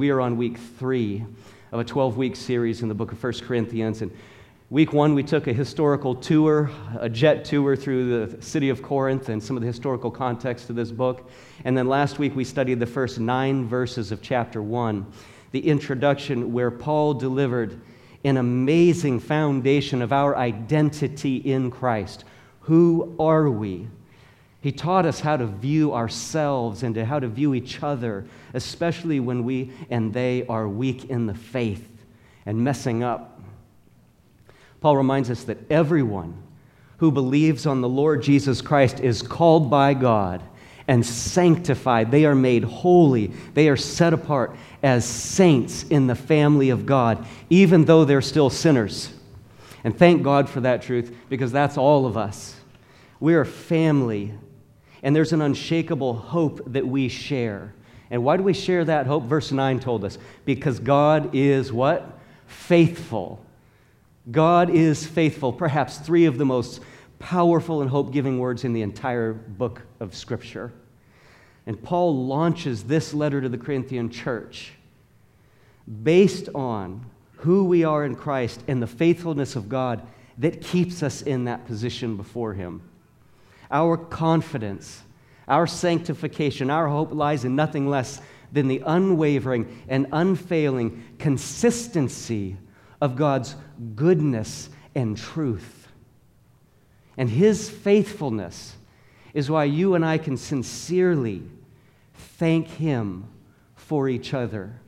We are on week three of a 12 week series in the book of 1 Corinthians. And week one, we took a historical tour, a jet tour through the city of Corinth and some of the historical context of this book. And then last week, we studied the first nine verses of chapter one, the introduction where Paul delivered an amazing foundation of our identity in Christ. Who are we? He taught us how to view ourselves and to how to view each other, especially when we and they are weak in the faith and messing up. Paul reminds us that everyone who believes on the Lord Jesus Christ is called by God and sanctified. They are made holy. They are set apart as saints in the family of God, even though they're still sinners. And thank God for that truth because that's all of us. We are family and there's an unshakable hope that we share. And why do we share that hope? Verse 9 told us because God is what? Faithful. God is faithful. Perhaps three of the most powerful and hope giving words in the entire book of Scripture. And Paul launches this letter to the Corinthian church based on who we are in Christ and the faithfulness of God that keeps us in that position before Him. Our confidence, our sanctification, our hope lies in nothing less than the unwavering and unfailing consistency of God's goodness and truth. And His faithfulness is why you and I can sincerely thank Him for each other.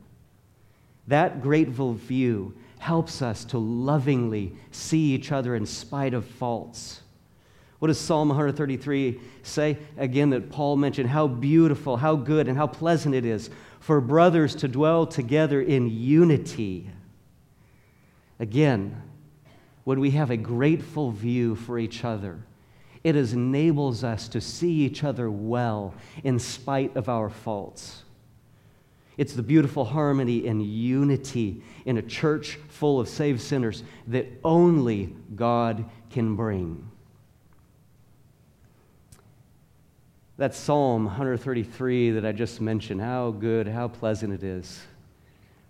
That grateful view helps us to lovingly see each other in spite of faults. What does Psalm 133 say? Again, that Paul mentioned how beautiful, how good, and how pleasant it is for brothers to dwell together in unity. Again, when we have a grateful view for each other, it enables us to see each other well in spite of our faults. It's the beautiful harmony and unity in a church full of saved sinners that only God can bring. That Psalm 133 that I just mentioned, how good, how pleasant it is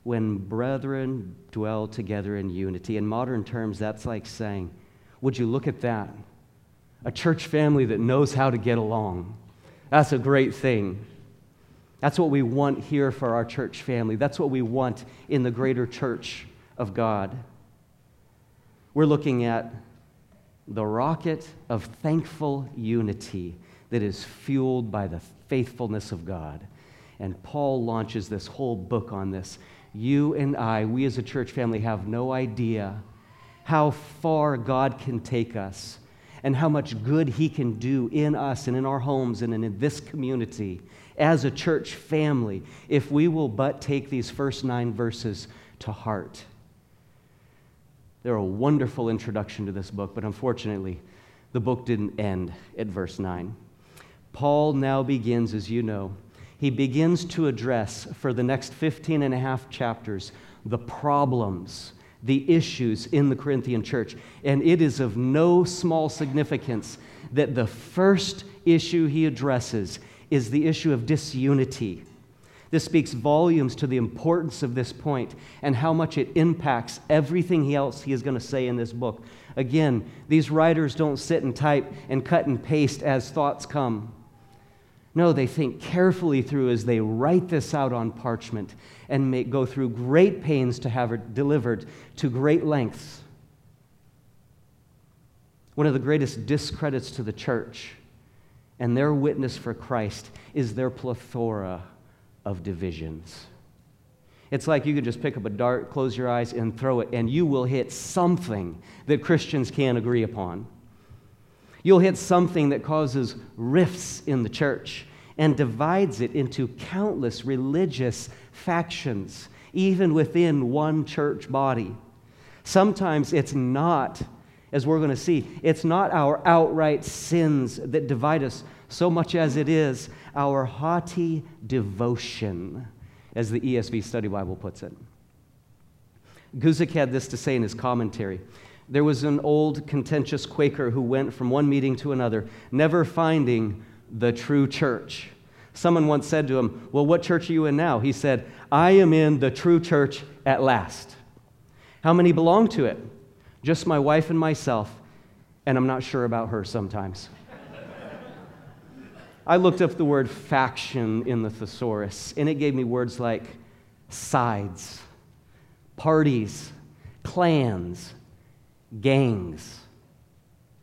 when brethren dwell together in unity. In modern terms, that's like saying, Would you look at that? A church family that knows how to get along. That's a great thing. That's what we want here for our church family. That's what we want in the greater church of God. We're looking at the rocket of thankful unity that is fueled by the faithfulness of God. And Paul launches this whole book on this. You and I, we as a church family, have no idea how far God can take us and how much good He can do in us and in our homes and in this community as a church family if we will but take these first nine verses to heart. They're a wonderful introduction to this book, but unfortunately, the book didn't end at verse 9. Paul now begins, as you know, he begins to address for the next 15 and a half chapters the problems, the issues in the Corinthian church. And it is of no small significance that the first issue he addresses is the issue of disunity. This speaks volumes to the importance of this point and how much it impacts everything else he is going to say in this book. Again, these writers don't sit and type and cut and paste as thoughts come. No, they think carefully through as they write this out on parchment and go through great pains to have it delivered to great lengths. One of the greatest discredits to the church and their witness for Christ is their plethora of divisions. It's like you could just pick up a dart, close your eyes, and throw it, and you will hit something that Christians can't agree upon. You'll hit something that causes rifts in the church and divides it into countless religious factions, even within one church body. Sometimes it's not, as we're going to see, it's not our outright sins that divide us so much as it is our haughty devotion, as the ESV Study Bible puts it. Guzik had this to say in his commentary there was an old contentious Quaker who went from one meeting to another, never finding the true church. Someone once said to him, Well, what church are you in now? He said, I am in the true church at last. How many belong to it? Just my wife and myself, and I'm not sure about her sometimes. I looked up the word faction in the thesaurus, and it gave me words like sides, parties, clans, gangs.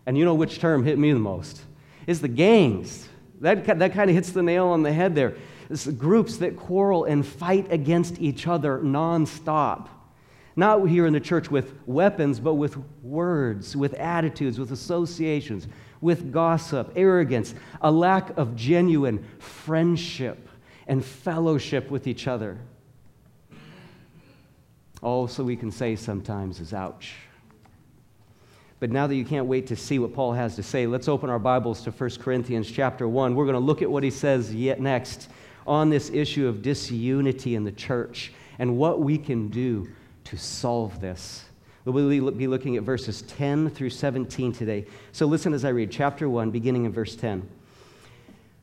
And you know which term hit me the most? Is the gangs. That, that kind of hits the nail on the head there. It's the groups that quarrel and fight against each other nonstop. Not here in the church with weapons, but with words, with attitudes, with associations, with gossip, arrogance, a lack of genuine friendship and fellowship with each other. All so we can say sometimes is ouch. But now that you can't wait to see what Paul has to say, let's open our Bibles to 1 Corinthians chapter 1. We're going to look at what he says yet next on this issue of disunity in the church and what we can do to solve this. We'll be looking at verses 10 through 17 today. So listen as I read chapter 1, beginning in verse 10.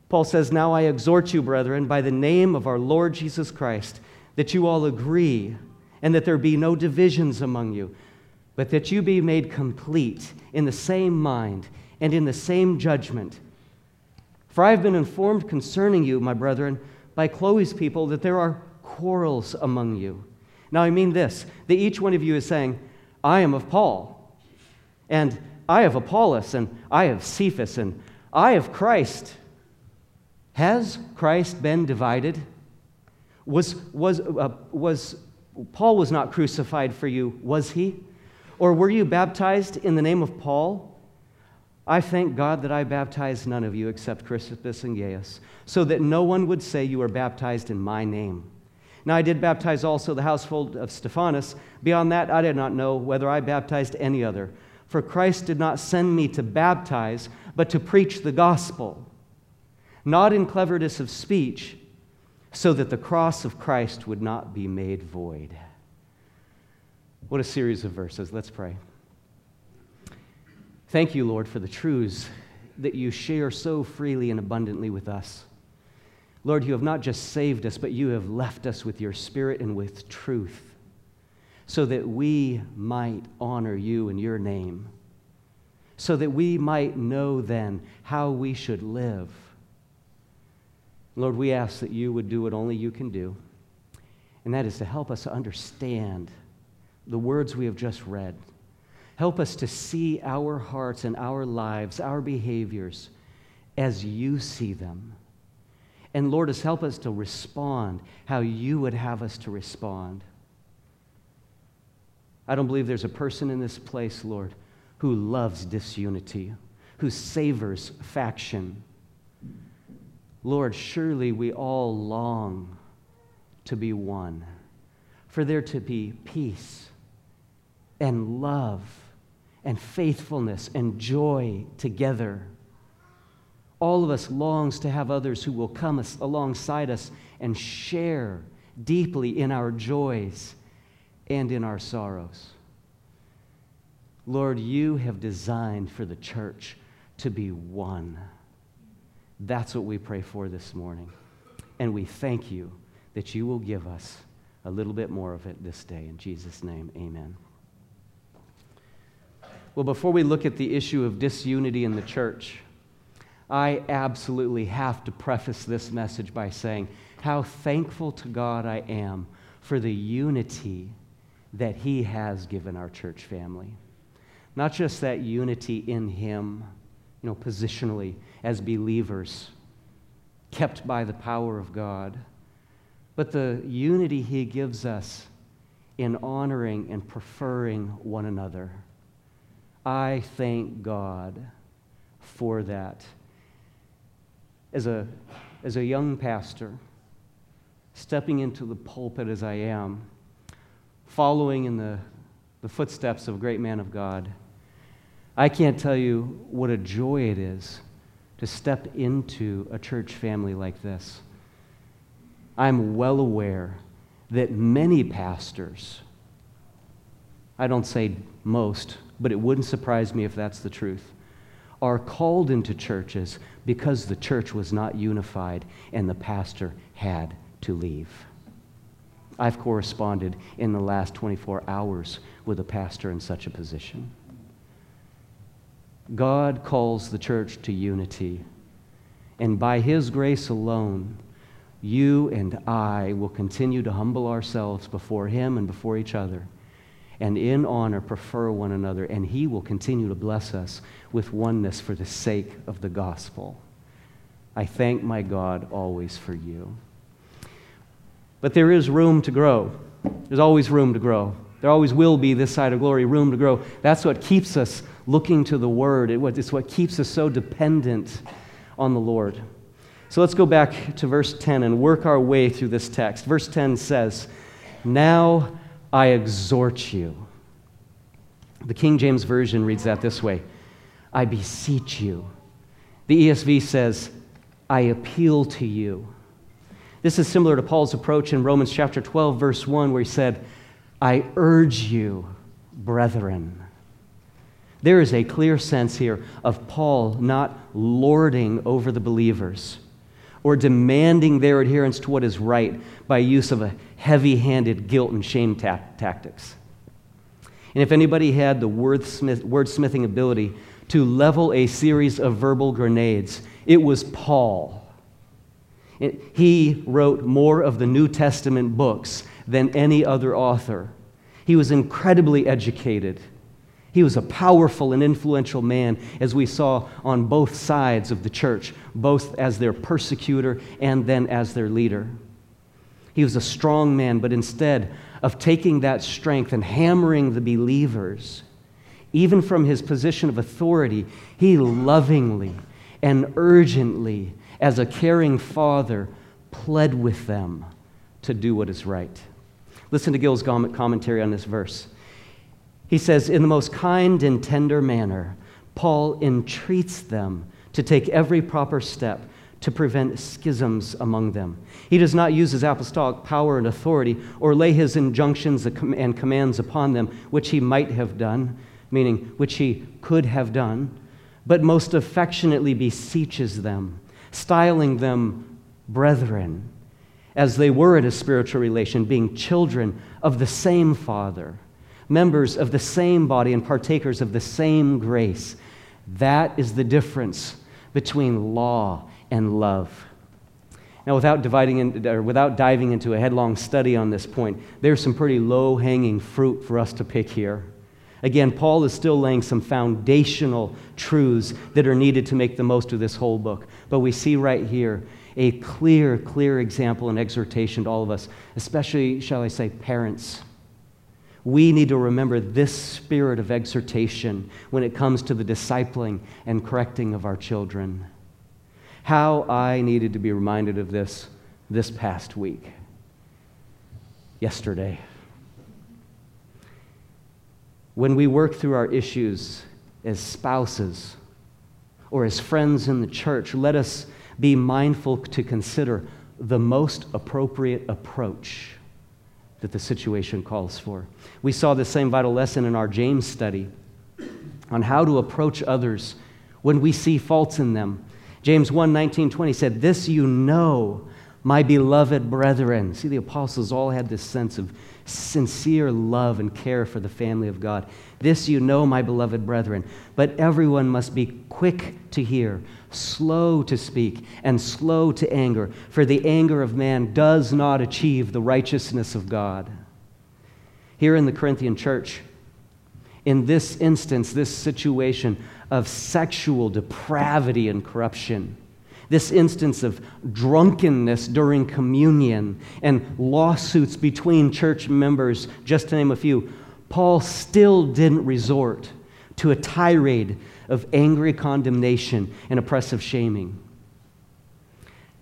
Paul says, Now I exhort you, brethren, by the name of our Lord Jesus Christ, that you all agree and that there be no divisions among you, but that you be made complete in the same mind and in the same judgment. For I have been informed concerning you, my brethren, by Chloe's people, that there are quarrels among you. Now I mean this that each one of you is saying, I am of Paul, and I have Apollos, and I have Cephas, and I have Christ. Has Christ been divided? Was, was, uh, was Paul was not crucified for you, was he? Or were you baptized in the name of Paul? I thank God that I baptized none of you except Crispus and Gaius, so that no one would say you were baptized in my name. Now I did baptize also the household of Stephanas. Beyond that, I did not know whether I baptized any other. For Christ did not send me to baptize, but to preach the gospel, not in cleverness of speech so that the cross of Christ would not be made void. What a series of verses. Let's pray. Thank you, Lord, for the truths that you share so freely and abundantly with us. Lord, you have not just saved us, but you have left us with your spirit and with truth so that we might honor you in your name, so that we might know then how we should live Lord, we ask that you would do what only you can do, and that is to help us understand the words we have just read. Help us to see our hearts and our lives, our behaviors, as you see them. And Lord, us help us to respond how you would have us to respond. I don't believe there's a person in this place, Lord, who loves disunity, who savors faction Lord, surely we all long to be one, for there to be peace and love and faithfulness and joy together. All of us longs to have others who will come alongside us and share deeply in our joys and in our sorrows. Lord, you have designed for the church to be one. That's what we pray for this morning. And we thank you that you will give us a little bit more of it this day. In Jesus' name, amen. Well, before we look at the issue of disunity in the church, I absolutely have to preface this message by saying how thankful to God I am for the unity that He has given our church family. Not just that unity in Him, you know, positionally, as believers, kept by the power of God, but the unity He gives us in honoring and preferring one another. I thank God for that. As a, as a young pastor, stepping into the pulpit as I am, following in the, the footsteps of a great man of God, I can't tell you what a joy it is to step into a church family like this. I'm well aware that many pastors, I don't say most, but it wouldn't surprise me if that's the truth, are called into churches because the church was not unified and the pastor had to leave. I've corresponded in the last 24 hours with a pastor in such a position. God calls the church to unity, and by His grace alone, you and I will continue to humble ourselves before Him and before each other, and in honor prefer one another, and He will continue to bless us with oneness for the sake of the gospel. I thank my God always for you. But there is room to grow. There's always room to grow. There always will be this side of glory, room to grow. That's what keeps us looking to the Word. It's what keeps us so dependent on the Lord. So let's go back to verse 10 and work our way through this text. Verse 10 says, Now I exhort you. The King James Version reads that this way I beseech you. The ESV says, I appeal to you. This is similar to Paul's approach in Romans chapter 12, verse 1, where he said, I urge you, brethren. There is a clear sense here of Paul not lording over the believers or demanding their adherence to what is right by use of a heavy handed guilt and shame ta- tactics. And if anybody had the wordsmith, wordsmithing ability to level a series of verbal grenades, it was Paul. He wrote more of the New Testament books than any other author. He was incredibly educated. He was a powerful and influential man, as we saw on both sides of the church, both as their persecutor and then as their leader. He was a strong man, but instead of taking that strength and hammering the believers, even from his position of authority, he lovingly and urgently, as a caring father, pled with them to do what is right. Listen to Gill's commentary on this verse. He says, In the most kind and tender manner, Paul entreats them to take every proper step to prevent schisms among them. He does not use his apostolic power and authority or lay his injunctions and commands upon them, which he might have done, meaning which he could have done, but most affectionately beseeches them, styling them brethren, as they were in a spiritual relation, being children of the same Father members of the same body and partakers of the same grace. That is the difference between law and love. Now, without, dividing in, or without diving into a headlong study on this point, there's some pretty low hanging fruit for us to pick here. Again, Paul is still laying some foundational truths that are needed to make the most of this whole book. But we see right here a clear, clear example and exhortation to all of us, especially, shall I say, parents we need to remember this spirit of exhortation when it comes to the discipling and correcting of our children. How I needed to be reminded of this this past week, yesterday. When we work through our issues as spouses or as friends in the church, let us be mindful to consider the most appropriate approach that the situation calls for. We saw the same vital lesson in our James study on how to approach others when we see faults in them. James 1 19, 20 said, This you know, my beloved brethren. See, the apostles all had this sense of sincere love and care for the family of God. This you know, my beloved brethren. But everyone must be quick to hear, slow to speak, and slow to anger, for the anger of man does not achieve the righteousness of God. Here in the Corinthian church, in this instance, this situation of sexual depravity and corruption, this instance of drunkenness during communion and lawsuits between church members, just to name a few, Paul still didn't resort to a tirade of angry condemnation and oppressive shaming.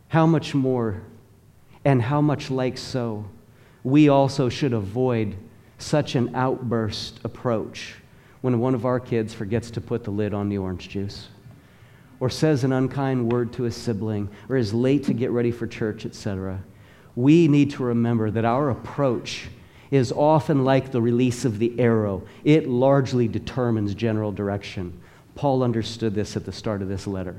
How much more, and how much like so, we also should avoid such an outburst approach when one of our kids forgets to put the lid on the orange juice or says an unkind word to a sibling or is late to get ready for church, etc. We need to remember that our approach is often like the release of the arrow. It largely determines general direction. Paul understood this at the start of this letter.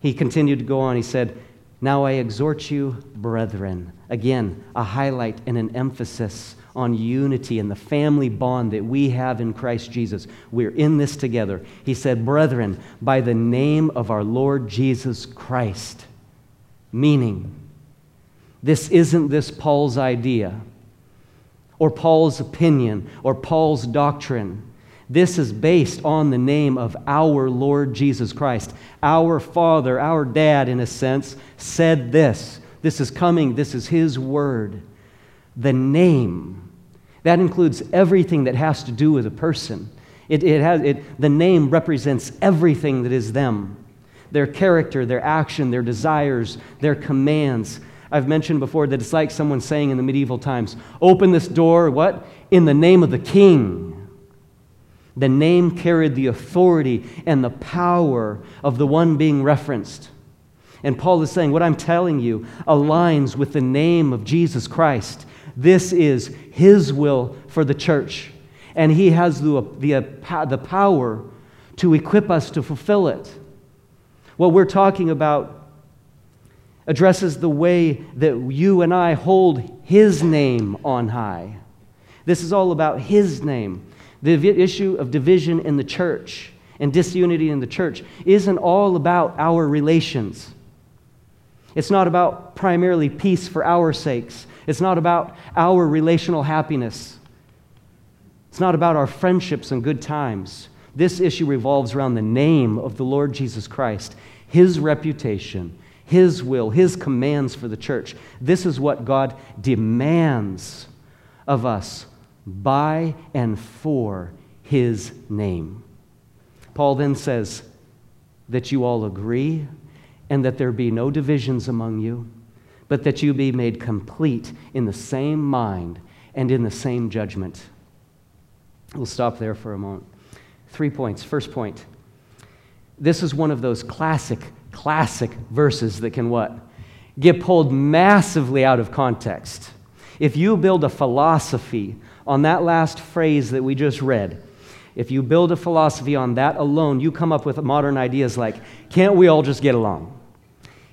He continued to go on. He said, Now I exhort you, brethren. Again, a highlight and an emphasis on unity and the family bond that we have in Christ Jesus. We're in this together. He said, Brethren, by the name of our Lord Jesus Christ. Meaning, this isn't this Paul's idea or Paul's opinion or Paul's doctrine. This is based on the name of our Lord Jesus Christ. Our Father, our Dad, in a sense, said this. This is coming, this is His word. The name, that includes everything that has to do with a person. It, it has, it, the name represents everything that is them their character, their action, their desires, their commands. I've mentioned before that it's like someone saying in the medieval times, Open this door, what? In the name of the king. The name carried the authority and the power of the one being referenced. And Paul is saying, What I'm telling you aligns with the name of Jesus Christ. This is his will for the church. And he has the, the, the power to equip us to fulfill it. What we're talking about addresses the way that you and I hold his name on high. This is all about his name. The issue of division in the church and disunity in the church isn't all about our relations. It's not about primarily peace for our sakes. It's not about our relational happiness. It's not about our friendships and good times. This issue revolves around the name of the Lord Jesus Christ, his reputation, his will, his commands for the church. This is what God demands of us by and for his name. Paul then says that you all agree and that there be no divisions among you, but that you be made complete in the same mind and in the same judgment. We'll stop there for a moment. Three points. First point. This is one of those classic, classic verses that can what? Get pulled massively out of context. If you build a philosophy on that last phrase that we just read, if you build a philosophy on that alone, you come up with modern ideas like, can't we all just get along?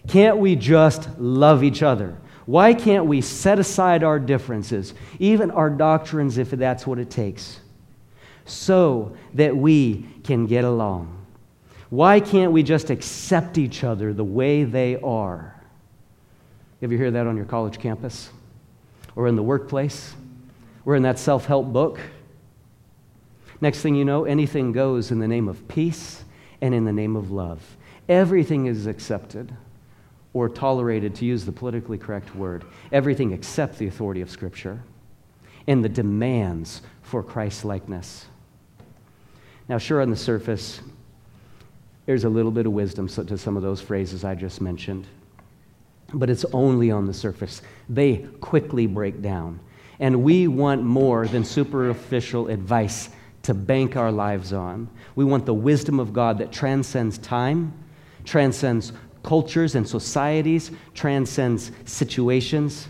Can't we just love each other? Why can't we set aside our differences, even our doctrines, if that's what it takes, so that we can get along? Why can't we just accept each other the way they are? Have you heard that on your college campus? Or in the workplace? Or in that self help book? Next thing you know, anything goes in the name of peace and in the name of love. Everything is accepted or tolerated, to use the politically correct word. Everything except the authority of Scripture and the demands for Christ likeness. Now, sure, on the surface, there's a little bit of wisdom to some of those phrases I just mentioned, but it's only on the surface. They quickly break down. And we want more than superficial advice to bank our lives on. We want the wisdom of God that transcends time, transcends cultures and societies, transcends situations.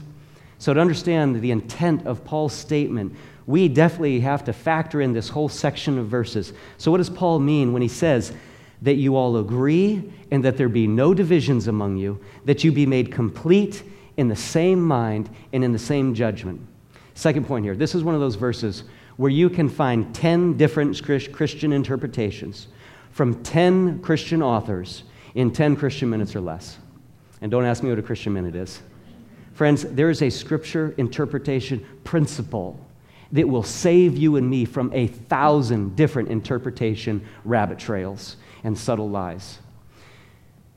So, to understand the intent of Paul's statement, we definitely have to factor in this whole section of verses. So, what does Paul mean when he says that you all agree and that there be no divisions among you, that you be made complete in the same mind and in the same judgment? Second point here this is one of those verses where you can find 10 different Christian interpretations from 10 Christian authors in 10 Christian minutes or less. And don't ask me what a Christian minute is. Friends, there is a scripture interpretation principle that will save you and me from a thousand different interpretation rabbit trails and subtle lies.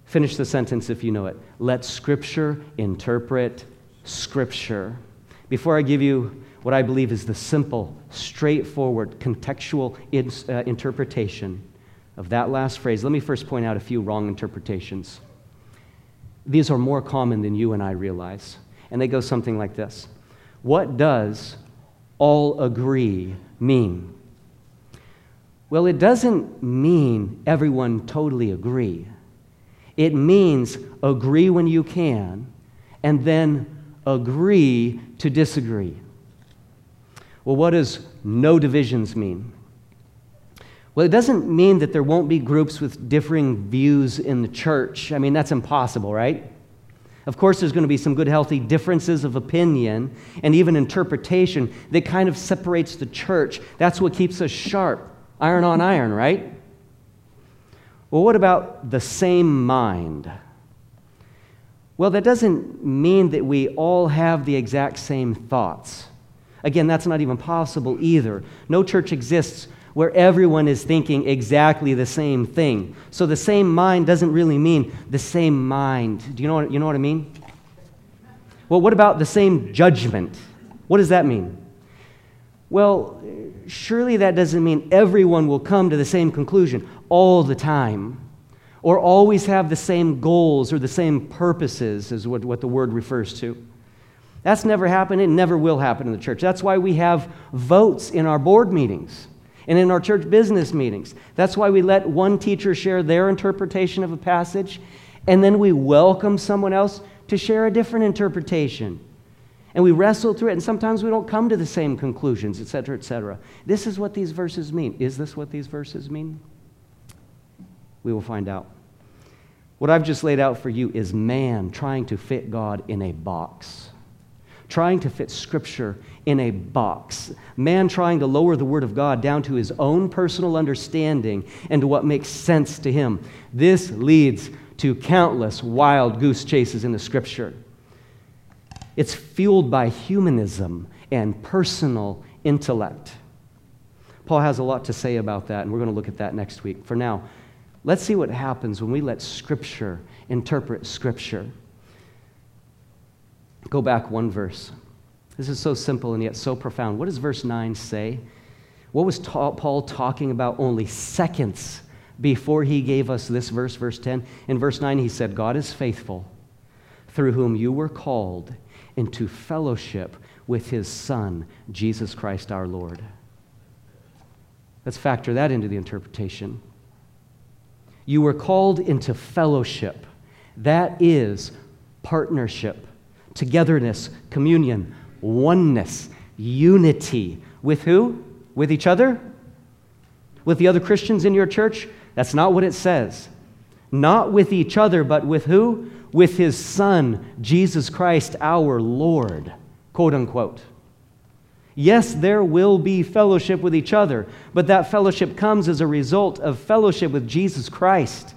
Finish the sentence if you know it. Let Scripture interpret Scripture. Before I give you what I believe is the simple, straightforward, contextual uh, interpretation of that last phrase, let me first point out a few wrong interpretations. These are more common than you and I realize. And they go something like this What does all agree mean? Well, it doesn't mean everyone totally agree. It means agree when you can, and then agree to disagree. Well, what does no divisions mean? Well, it doesn't mean that there won't be groups with differing views in the church. I mean, that's impossible, right? Of course, there's going to be some good, healthy differences of opinion and even interpretation that kind of separates the church. That's what keeps us sharp. Iron on iron, right? Well, what about the same mind? Well, that doesn't mean that we all have the exact same thoughts. Again, that's not even possible either. No church exists where everyone is thinking exactly the same thing. So the same mind doesn't really mean the same mind. Do you know what, you know what I mean? Well, what about the same judgment? What does that mean? Well, surely that doesn't mean everyone will come to the same conclusion all the time or always have the same goals or the same purposes, is what, what the word refers to. That's never happened. It never will happen in the church. That's why we have votes in our board meetings and in our church business meetings. That's why we let one teacher share their interpretation of a passage, and then we welcome someone else to share a different interpretation. And we wrestle through it, and sometimes we don't come to the same conclusions, etc., etc. This is what these verses mean. Is this what these verses mean? We will find out. What I've just laid out for you is man trying to fit God in a box trying to fit Scripture in a box. Man trying to lower the Word of God down to his own personal understanding and to what makes sense to him. This leads to countless wild goose chases in the Scripture. It's fueled by humanism and personal intellect. Paul has a lot to say about that, and we're going to look at that next week. For now, let's see what happens when we let Scripture interpret Scripture. Go back one verse. This is so simple and yet so profound. What does verse 9 say? What was ta- Paul talking about only seconds before he gave us this verse, verse 10? In verse 9, he said, God is faithful, through whom you were called into fellowship with his Son, Jesus Christ our Lord. Let's factor that into the interpretation. You were called into fellowship. That is partnership togetherness, communion, oneness, unity. With who? With each other? With the other Christians in your church? That's not what it says. Not with each other, but with who? With his Son, Jesus Christ, our Lord, quote unquote. Yes, there will be fellowship with each other, but that fellowship comes as a result of fellowship with Jesus Christ.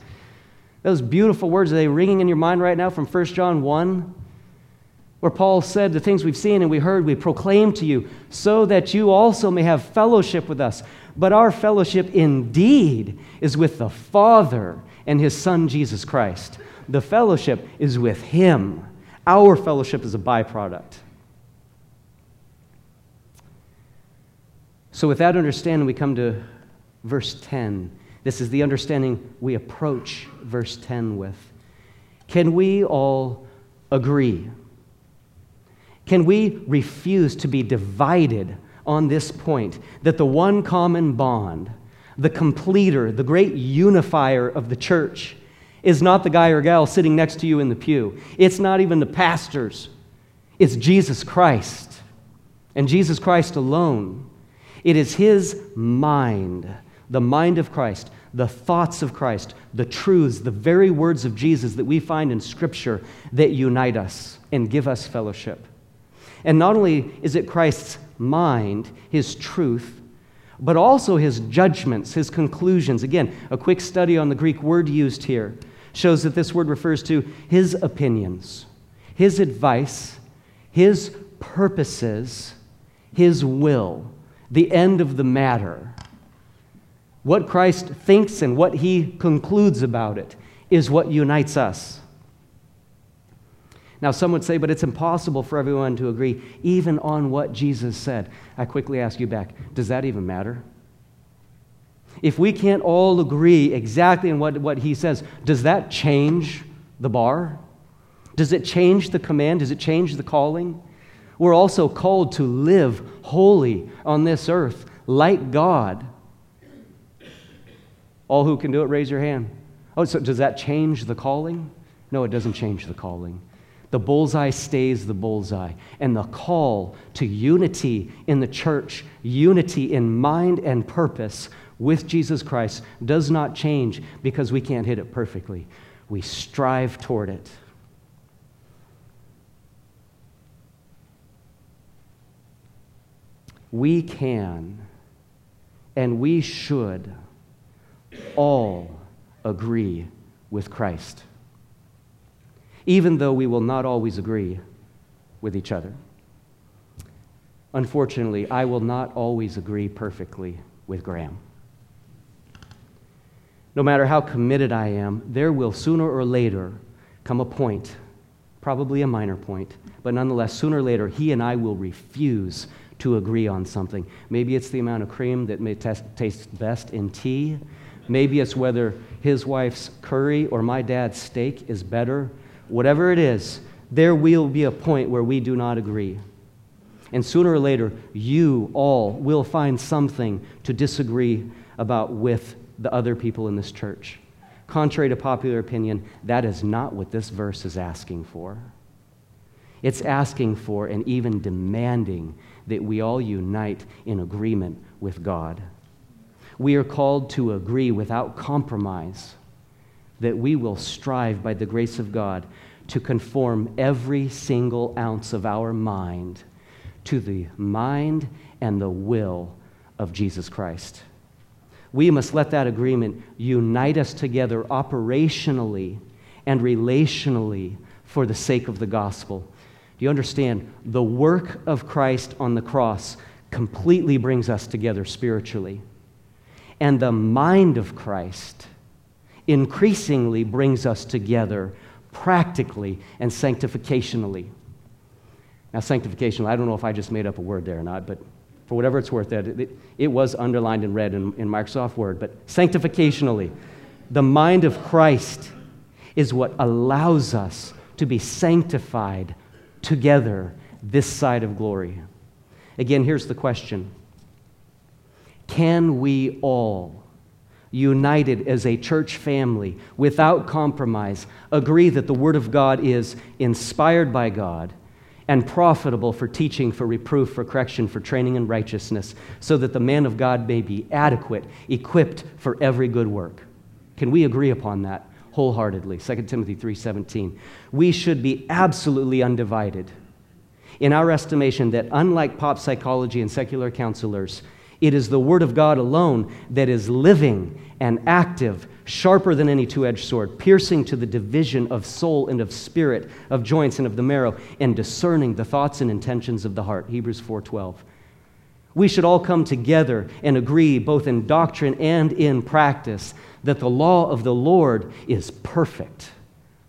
Those beautiful words, are they ringing in your mind right now from 1 John 1? Where Paul said, The things we've seen and we heard, we proclaim to you, so that you also may have fellowship with us. But our fellowship indeed is with the Father and his Son, Jesus Christ. The fellowship is with him. Our fellowship is a byproduct. So, with that understanding, we come to verse 10. This is the understanding we approach verse 10 with. Can we all agree? Can we refuse to be divided on this point that the one common bond, the completer, the great unifier of the church, is not the guy or gal sitting next to you in the pew? It's not even the pastors, it's Jesus Christ and Jesus Christ alone. It is His mind, the mind of Christ, the thoughts of Christ, the truths, the very words of Jesus that we find in Scripture that unite us and give us fellowship. And not only is it Christ's mind, his truth, but also his judgments, his conclusions. Again, a quick study on the Greek word used here shows that this word refers to his opinions, his advice, his purposes, his will, the end of the matter. What Christ thinks and what he concludes about it is what unites us. Now, some would say, but it's impossible for everyone to agree even on what Jesus said. I quickly ask you back does that even matter? If we can't all agree exactly on what, what he says, does that change the bar? Does it change the command? Does it change the calling? We're also called to live holy on this earth like God. All who can do it, raise your hand. Oh, so does that change the calling? No, it doesn't change the calling The bullseye stays the bullseye. And the call to unity in the church, unity in mind and purpose with Jesus Christ, does not change because we can't hit it perfectly. We strive toward it. We can and we should all agree with Christ even though we will not always agree with each other. Unfortunately, I will not always agree perfectly with Graham. No matter how committed I am, there will sooner or later come a point, probably a minor point, but nonetheless, sooner or later, he and I will refuse to agree on something. Maybe it's the amount of cream that may t- taste best in tea. Maybe it's whether his wife's curry or my dad's steak is better whatever it is, there will be a point where we do not agree. And sooner or later, you all will find something to disagree about with the other people in this church. Contrary to popular opinion, that is not what this verse is asking for. It's asking for and even demanding that we all unite in agreement with God. We are called to agree without compromise that we will strive by the grace of God to conform every single ounce of our mind to the mind and the will of Jesus Christ. We must let that agreement unite us together operationally and relationally for the sake of the gospel. Do you understand? The work of Christ on the cross completely brings us together spiritually. And the mind of Christ increasingly brings us together practically and sanctificationally. Now, sanctification, I don't know if I just made up a word there or not, but for whatever it's worth, that it, it, was underlined and red in, in Microsoft Word. But sanctificationally, the mind of Christ is what allows us to be sanctified together this side of glory. Again, here's the question Can we all united as a church family without compromise, agree that the Word of God is inspired by God and profitable for teaching, for reproof, for correction, for training in righteousness, so that the man of God may be adequate, equipped for every good work. Can we agree upon that wholeheartedly? 2 Timothy 3:17. We should be absolutely undivided. In our estimation that unlike pop psychology and secular counselors, it is the Word of God alone that is living and active, sharper than any two edged sword, piercing to the division of soul and of spirit, of joints and of the marrow, and discerning the thoughts and intentions of the heart. Hebrews 4:12. We should all come together and agree, both in doctrine and in practice, that the law of the Lord is perfect,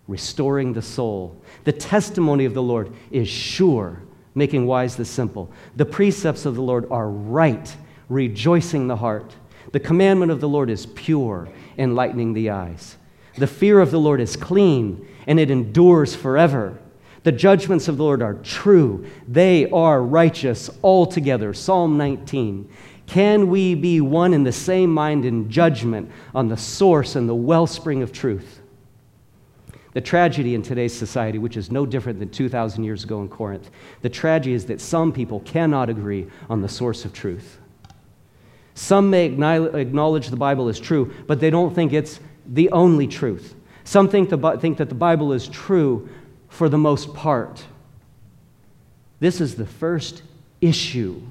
restoring the soul. The testimony of the Lord is sure, making wise the simple. The precepts of the Lord are right rejoicing the heart. The commandment of the Lord is pure, enlightening the eyes. The fear of the Lord is clean, and it endures forever. The judgments of the Lord are true, they are righteous altogether. Psalm 19. Can we be one in the same mind in judgment on the source and the wellspring of truth? The tragedy in today's society, which is no different than 2,000 years ago in Corinth, the tragedy is that some people cannot agree on the source of truth. Some may acknowledge the Bible is true, but they don't think it's the only truth. Some think, the, think that the Bible is true for the most part. This is the first issue,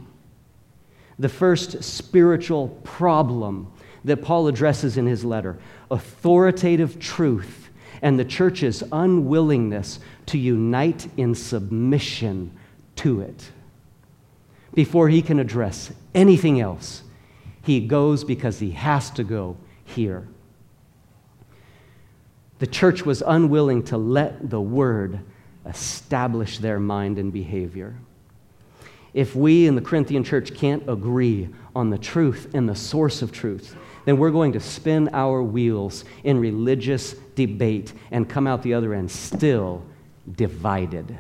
the first spiritual problem that Paul addresses in his letter authoritative truth and the church's unwillingness to unite in submission to it. Before he can address anything else, he goes because he has to go here. The church was unwilling to let the word establish their mind and behavior. If we in the Corinthian church can't agree on the truth and the source of truth, then we're going to spin our wheels in religious debate and come out the other end still divided,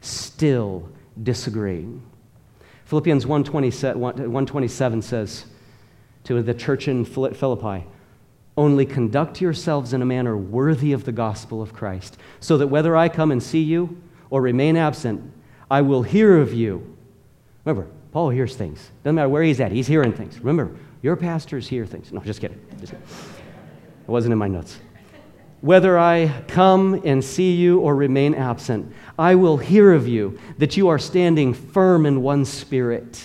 still disagreeing. Philippians 127 says to the church in Philippi, Only conduct yourselves in a manner worthy of the gospel of Christ, so that whether I come and see you or remain absent, I will hear of you. Remember, Paul hears things. Doesn't matter where he's at, he's hearing things. Remember, your pastors hear things. No, just kidding. Just kidding. It wasn't in my notes. Whether I come and see you or remain absent, I will hear of you that you are standing firm in one spirit,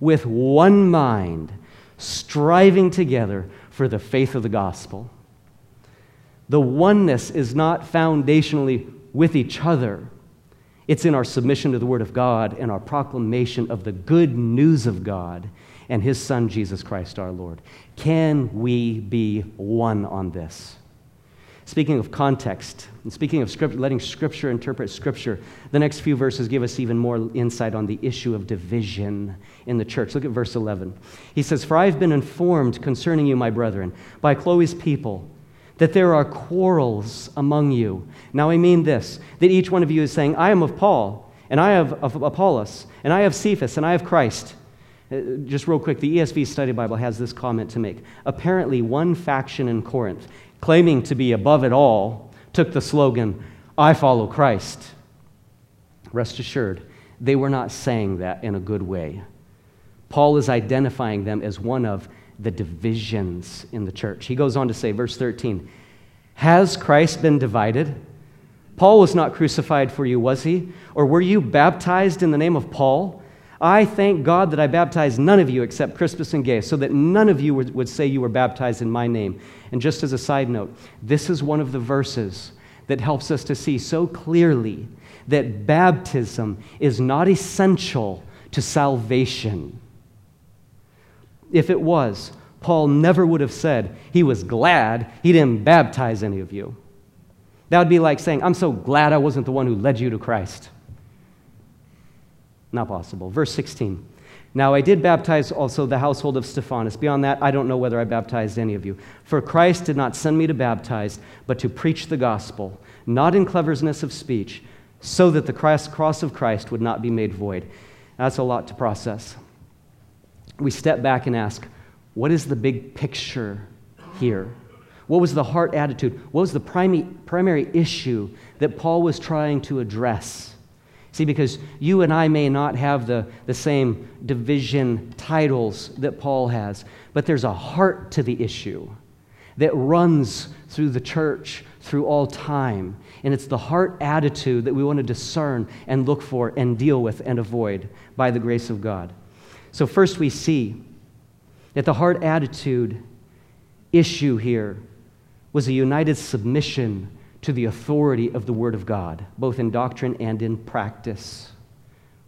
with one mind, striving together for the faith of the gospel. The oneness is not foundationally with each other. It's in our submission to the Word of God and our proclamation of the good news of God and His Son, Jesus Christ our Lord. Can we be one on this? Speaking of context, and speaking of script, letting Scripture interpret Scripture, the next few verses give us even more insight on the issue of division in the church. Look at verse 11. He says, For I have been informed concerning you, my brethren, by Chloe's people, that there are quarrels among you. Now I mean this that each one of you is saying, I am of Paul, and I have of Apollos, and I have Cephas, and I have Christ. Uh, just real quick, the ESV Study Bible has this comment to make. Apparently, one faction in Corinth claiming to be above it all, took the slogan, I follow Christ. Rest assured, they were not saying that in a good way. Paul is identifying them as one of the divisions in the church. He goes on to say, verse 13, Has Christ been divided? Paul was not crucified for you, was he? Or were you baptized in the name of Paul? I thank God that I baptized none of you except Crispus and Gaius, so that none of you would, would say you were baptized in my name. And just as a side note, this is one of the verses that helps us to see so clearly that baptism is not essential to salvation. If it was, Paul never would have said he was glad he didn't baptize any of you. That would be like saying, I'm so glad I wasn't the one who led you to Christ. Not possible. Verse 16. Now I did baptize also the household of Stephanas. Beyond that, I don't know whether I baptized any of you. For Christ did not send me to baptize, but to preach the gospel, not in cleverness of speech, so that the cross of Christ would not be made void. That's a lot to process. We step back and ask, what is the big picture here? What was the heart attitude? What was the primary, primary issue that Paul was trying to address? See, because you and I may not have the, the same division titles that Paul has, but there's a heart to the issue that runs through the church through all time. And it's the heart attitude that we want to discern and look for and deal with and avoid by the grace of God. So, first, we see that the heart attitude issue here was a united submission to the authority of the Word of God, both in doctrine and in practice,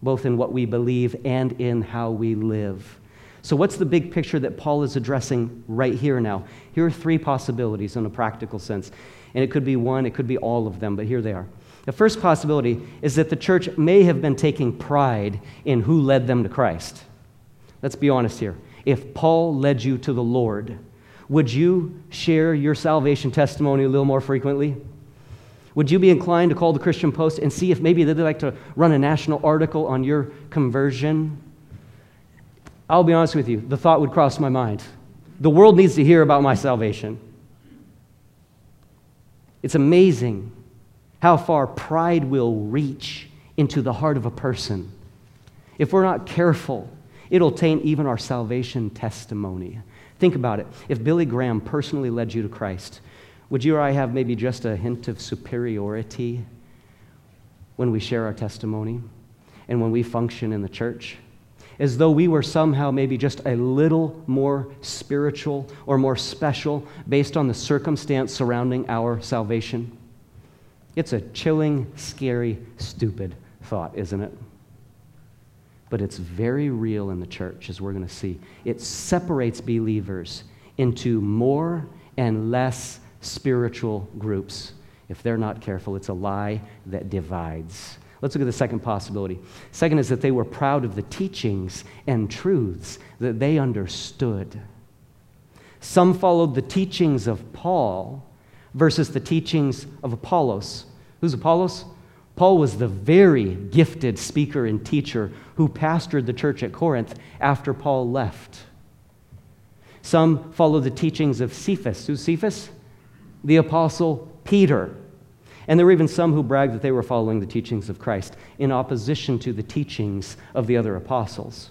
both in what we believe and in how we live. So, what's the big picture that Paul is addressing right here now? Here are three possibilities in a practical sense. And it could be one, it could be all of them, but here they are. The first possibility is that the church may have been taking pride in who led them to Christ. Let's be honest here. If Paul led you to the Lord, would you share your salvation testimony a little more frequently? Would you be inclined to call the Christian Post and see if maybe they'd like to run a national article on your conversion? I'll be honest with you, the thought would cross my mind. The world needs to hear about my salvation. It's amazing how far pride will reach into the heart of a person. If we're not careful, it'll taint even our salvation testimony. Think about it. If Billy Graham personally led you to Christ, would you or I have maybe just a hint of superiority when we share our testimony and when we function in the church? As though we were somehow maybe just a little more spiritual or more special based on the circumstance surrounding our salvation? It's a chilling, scary, stupid thought, isn't it? But it's very real in the church, as we're going to see. It separates believers into more and less spiritual groups. If they're not careful, it's a lie that divides. Let's look at the second possibility. Second is that they were proud of the teachings and truths that they understood. Some followed the teachings of Paul versus the teachings of Apollos. Who's Apollos? Paul was the very gifted speaker and teacher who pastored the church at Corinth after Paul left. Some followed the teachings of Cephas. Who's Cephas? The apostle Peter. And there were even some who bragged that they were following the teachings of Christ in opposition to the teachings of the other apostles.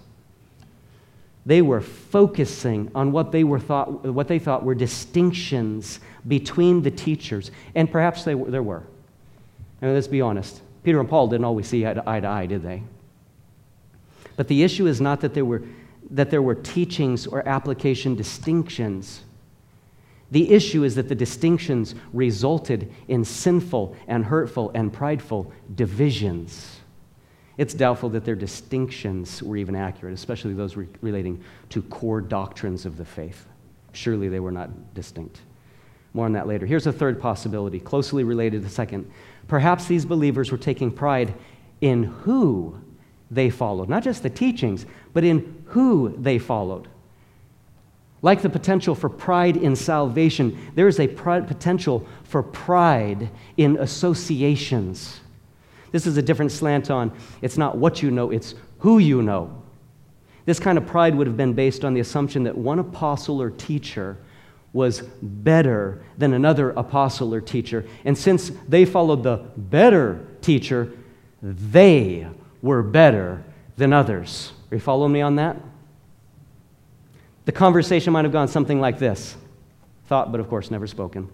They were focusing on what they, were thought, what they thought were distinctions between the teachers, and perhaps they, there were. I mean, let's be honest. Peter and Paul didn't always see eye to eye, to eye did they? But the issue is not that there were, that there were teachings or application distinctions. The issue is that the distinctions resulted in sinful and hurtful and prideful divisions. It's doubtful that their distinctions were even accurate, especially those re- relating to core doctrines of the faith. Surely they were not distinct. More on that later. Here's a third possibility, closely related to the second. Perhaps these believers were taking pride in who they followed, not just the teachings, but in who they followed. Like the potential for pride in salvation, there is a potential for pride in associations. This is a different slant on it's not what you know, it's who you know. This kind of pride would have been based on the assumption that one apostle or teacher was better than another apostle or teacher. And since they followed the better teacher, they were better than others. Are you following me on that? The conversation might have gone something like this thought, but of course never spoken.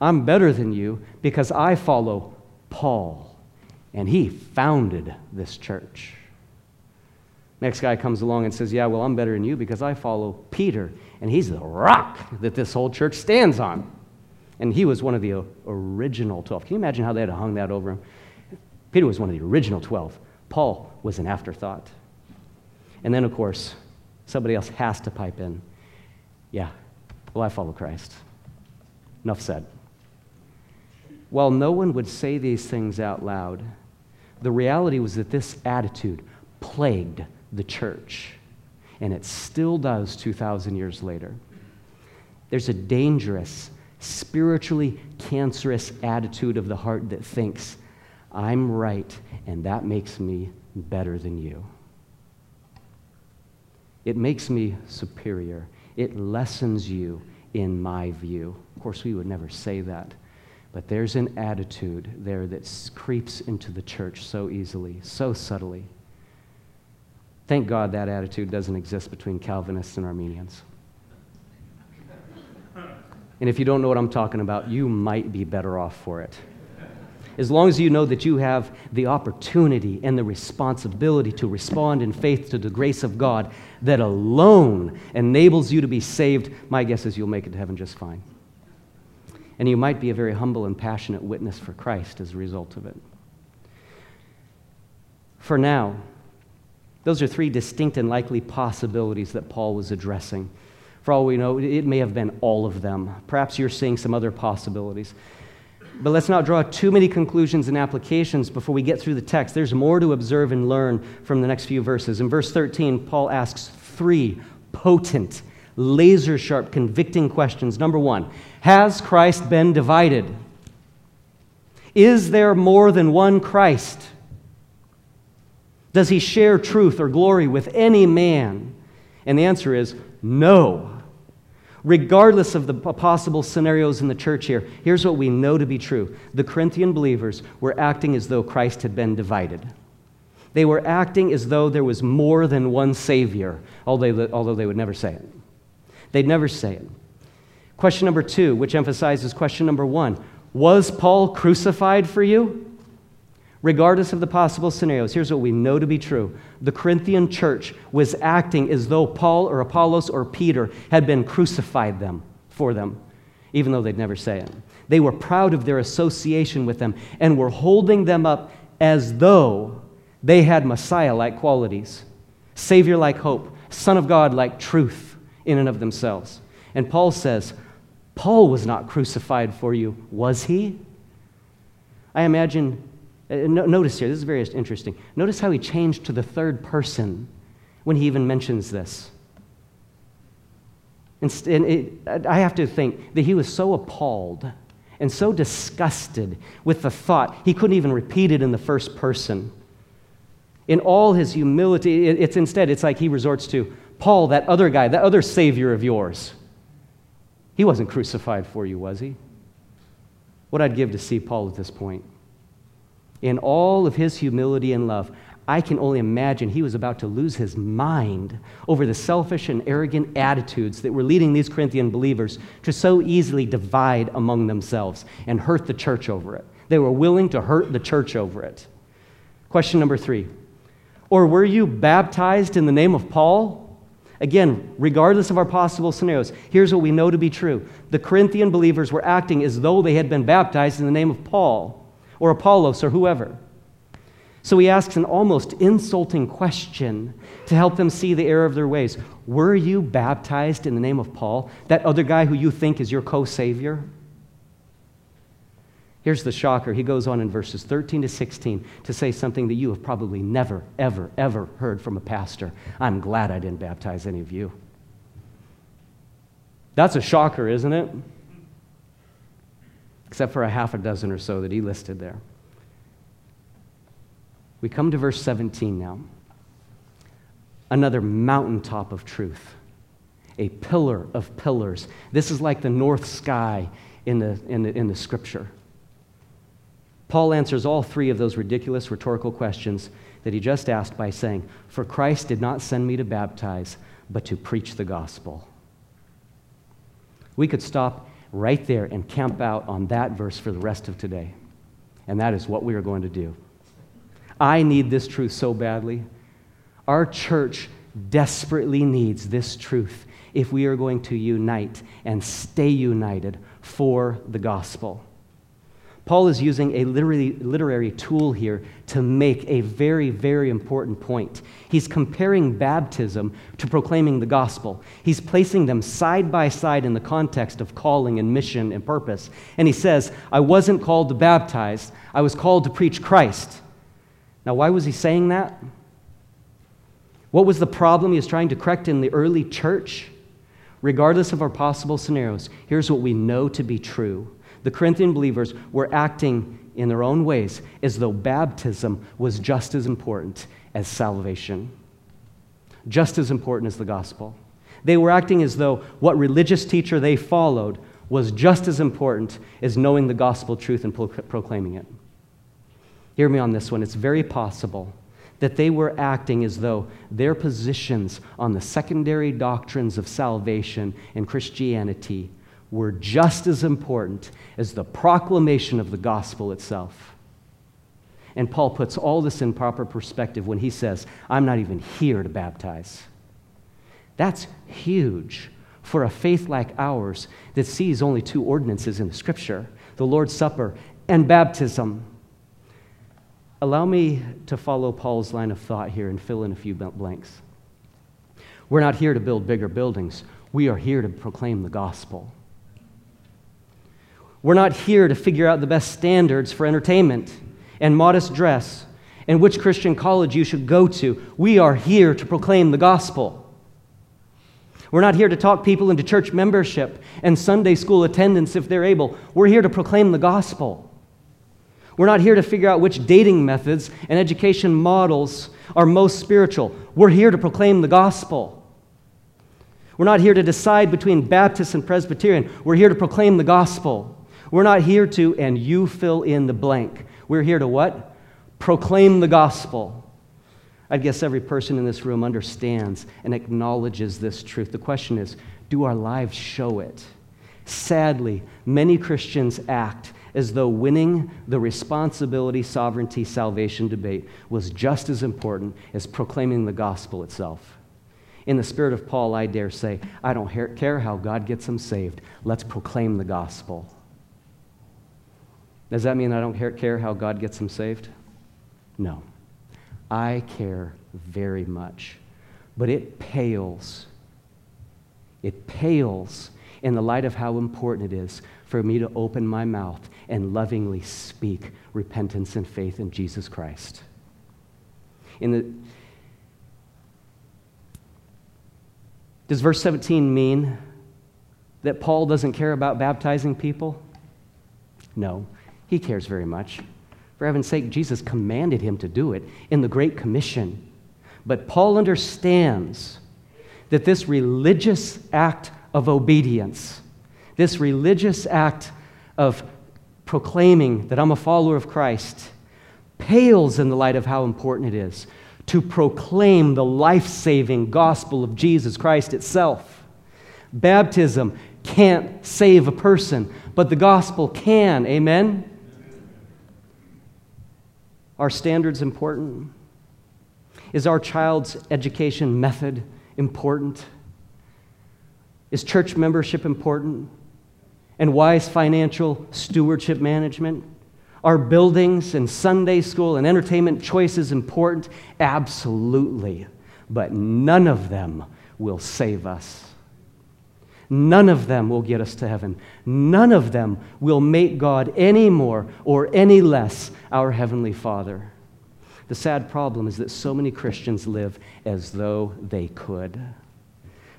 I'm better than you because I follow Paul, and he founded this church. Next guy comes along and says, Yeah, well, I'm better than you because I follow Peter, and he's the rock that this whole church stands on. And he was one of the original 12. Can you imagine how they had hung that over him? Peter was one of the original 12. Paul was an afterthought. And then, of course, somebody else has to pipe in. Yeah, well, I follow Christ. Enough said. While no one would say these things out loud, the reality was that this attitude plagued the church, and it still does 2,000 years later. There's a dangerous, spiritually cancerous attitude of the heart that thinks I'm right, and that makes me better than you. It makes me superior. It lessens you in my view. Of course, we would never say that. But there's an attitude there that creeps into the church so easily, so subtly. Thank God that attitude doesn't exist between Calvinists and Arminians. And if you don't know what I'm talking about, you might be better off for it as long as you know that you have the opportunity and the responsibility to respond in faith to the grace of God that alone enables you to be saved, my guess is you'll make it to heaven just fine. And you might be a very humble and passionate witness for Christ as a result of it. For now, those are three distinct and likely possibilities that Paul was addressing. For all we know, it may have been all of them. Perhaps you're seeing some other possibilities. But let's not draw too many conclusions and applications before we get through the text. There's more to observe and learn from the next few verses. In verse 13, Paul asks three potent, laser sharp, convicting questions. Number one Has Christ been divided? Is there more than one Christ? Does he share truth or glory with any man? And the answer is no regardless of the possible scenarios in the church here, here's what we know to be true the Corinthian believers were acting as though Christ had been divided. They were acting as though there was more than one Savior, although they would never say it. They'd never say it. Question number two, which emphasizes question number one Was Paul crucified for you? Regardless of the possible scenarios, here's what we know to be true. The Corinthian church was acting as though Paul or Apollos or Peter had been crucified them for them, even though they'd never say it. They were proud of their association with them and were holding them up as though they had Messiah like qualities, Savior like hope, Son of God like truth in and of themselves. And Paul says, Paul was not crucified for you, was he? I imagine Uh, notice here, this is very interesting. Notice how he changed to the third person when he even mentions this. And it, I have to think that he was so appalled and so disgusted with the thought, he couldn't even repeat it in the first person. In all his humility, it's instead, it's like he resorts to, Paul, that other guy, that other Savior of yours, he wasn't crucified for you, was he? What I'd give to see Paul at this point. In all of his humility and love, I can only imagine he was about to lose his mind over the selfish and arrogant attitudes that were leading these Corinthian believers to so easily divide among themselves and hurt the church over it. They were willing to hurt the church over it. Question number three Or were you baptized in the name of Paul? Again, regardless of our possible scenarios, here's what we know to be true the Corinthian believers were acting as though they had been baptized in the name of Paul or Apollos or whoever. So he asks an almost insulting question to help them see the error of their ways. Were you baptized in the name of Paul, that other guy who you think is your co savior? Here's the shocker. He goes on in verses 13 to 16 to say something that you have probably never, ever, ever heard from a pastor. I'm glad I didn't baptize any of you. That's a shocker, isn't it? Except for a half a dozen or so that he listed there. We come to verse 17 now. Another mountaintop of truth, a pillar of pillars. This is like the north sky in the, in the, in the scripture. Paul answers all three of those ridiculous rhetorical questions that he just asked by saying, For Christ did not send me to baptize, but to preach the gospel. We could stop right there and camp out on that verse for the rest of today. And that is what we are going to do. I need this truth so badly. Our church desperately needs this truth if we are going to unite and stay united for the gospel. Paul is using a literary, literary tool here to make a very, very important point. He's comparing baptism to proclaiming the gospel. He's placing them side by side in the context of calling and mission and purpose. And he says, I wasn't called to baptize, I was called to preach Christ. Now, why was he saying that? What was the problem he was trying to correct in the early church? Regardless of our possible scenarios, here's what we know to be true the Corinthian believers were acting in their own ways as though baptism was just as important as salvation, just as important as the gospel. They were acting as though what religious teacher they followed was just as important as knowing the gospel truth and pro- proclaiming it. Hear me on this one. It's very possible that they were acting as though their positions on the secondary doctrines of salvation and Christianity were just as important as the proclamation of the gospel itself. And Paul puts all this in proper perspective when he says, I'm not even here to baptize. That's huge for a faith like ours that sees only two ordinances in the scripture the Lord's Supper and baptism. Allow me to follow Paul's line of thought here and fill in a few blanks. We're not here to build bigger buildings, we are here to proclaim the gospel. We're not here to figure out the best standards for entertainment and modest dress and which Christian college you should go to. We are here to proclaim the gospel. We're not here to talk people into church membership and Sunday school attendance if they're able. We're here to proclaim the gospel. We're not here to figure out which dating methods and education models are most spiritual. We're here to proclaim the gospel. We're not here to decide between Baptist and Presbyterian. We're here to proclaim the gospel. We're not here to, and you fill in the blank. We're here to what? Proclaim the gospel. I guess every person in this room understands and acknowledges this truth. The question is do our lives show it? Sadly, many Christians act as though winning the responsibility, sovereignty, salvation debate was just as important as proclaiming the gospel itself. In the spirit of Paul, I dare say, I don't care how God gets them saved. Let's proclaim the gospel. Does that mean I don't care how God gets them saved? No. I care very much. But it pales. It pales in the light of how important it is for me to open my mouth and lovingly speak repentance and faith in Jesus Christ. In the, does verse 17 mean that Paul doesn't care about baptizing people? No. He cares very much. For heaven's sake, Jesus commanded him to do it in the Great Commission. But Paul understands that this religious act of obedience, this religious act of proclaiming that I'm a follower of Christ, pales in the light of how important it is to proclaim the life saving gospel of Jesus Christ itself. Baptism can't save a person, but the gospel can. Amen? Are standards important? Is our child's education method important? Is church membership important? And wise financial stewardship management? Are buildings and Sunday school and entertainment choices important? Absolutely. But none of them will save us. None of them will get us to heaven. None of them will make God any more or any less our Heavenly Father. The sad problem is that so many Christians live as though they could,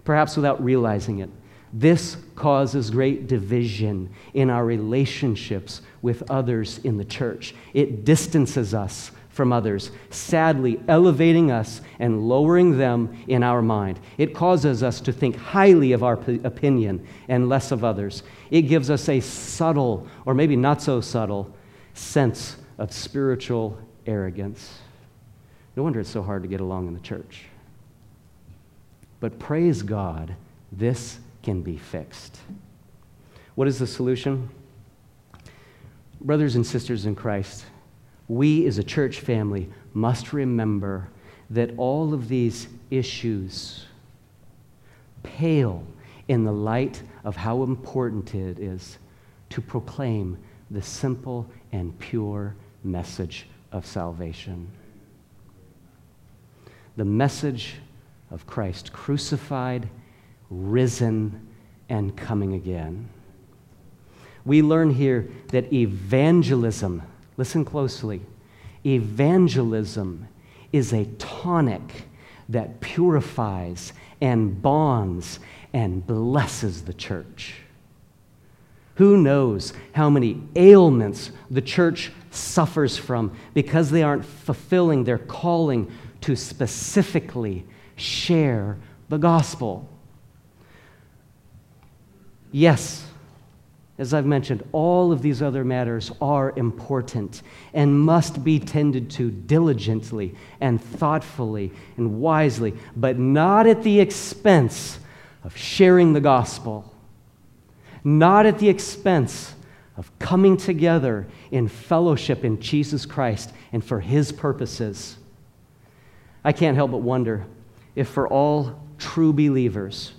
perhaps without realizing it. This causes great division in our relationships with others in the church. It distances us from others, sadly elevating us and lowering them in our mind. It causes us to think highly of our p- opinion and less of others. It gives us a subtle, or maybe not so subtle, sense of spiritual arrogance. No wonder it's so hard to get along in the church. But praise God, this can be fixed. What is the solution? Brothers and sisters in Christ, we as a church family must remember that all of these issues pale in the light of how important it is to proclaim the simple and pure message of salvation. The message of Christ crucified risen, and coming again. We learn here that evangelism, listen closely, evangelism is a tonic that purifies and bonds and blesses the church. Who knows how many ailments the church suffers from because they aren't fulfilling their calling to specifically share the gospel? Yes, as I've mentioned, all of these other matters are important and must be tended to diligently and thoughtfully and wisely, but not at the expense of sharing the gospel, not at the expense of coming together in fellowship in Jesus Christ and for His purposes. I can't help but wonder if for all true believers,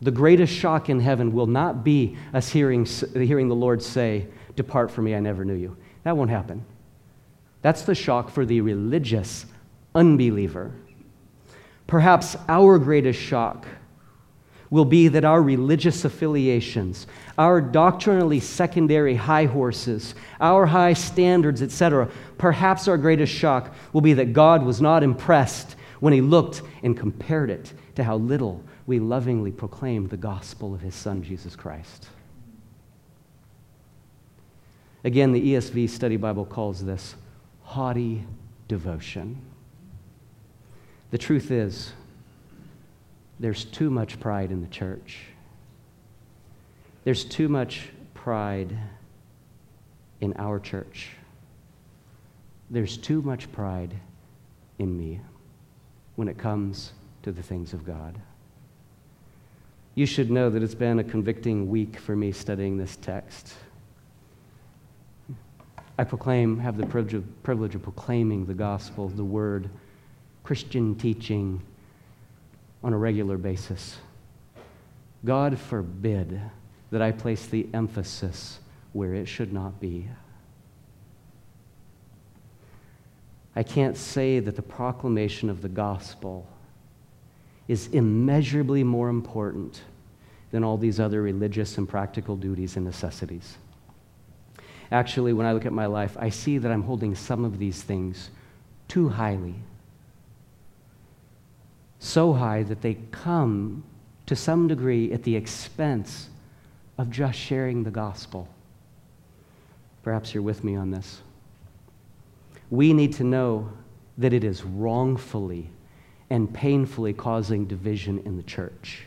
the greatest shock in heaven will not be us hearing, hearing the Lord say, Depart from me, I never knew you. That won't happen. That's the shock for the religious unbeliever. Perhaps our greatest shock will be that our religious affiliations, our doctrinally secondary high horses, our high standards, etc., perhaps our greatest shock will be that God was not impressed when he looked and compared it to how little we lovingly proclaim the gospel of his son, Jesus Christ. Again, the ESV Study Bible calls this haughty devotion. The truth is, there's too much pride in the church. There's too much pride in our church. There's too much pride in me when it comes to the things of God you should know that it's been a convicting week for me studying this text. I proclaim, have the privilege of, proclaiming the gospel, the word, Christian teaching on a regular basis. God forbid that I place the emphasis where it should not be. I can't say that the proclamation of the gospel is immeasurably more important than all these other religious and practical duties and necessities. Actually, when I look at my life, I see that I'm holding some of these things too highly. So high that they come to some degree at the expense of just sharing the gospel. Perhaps you're with me on this. We need to know that it is wrongfully and painfully causing division in the church.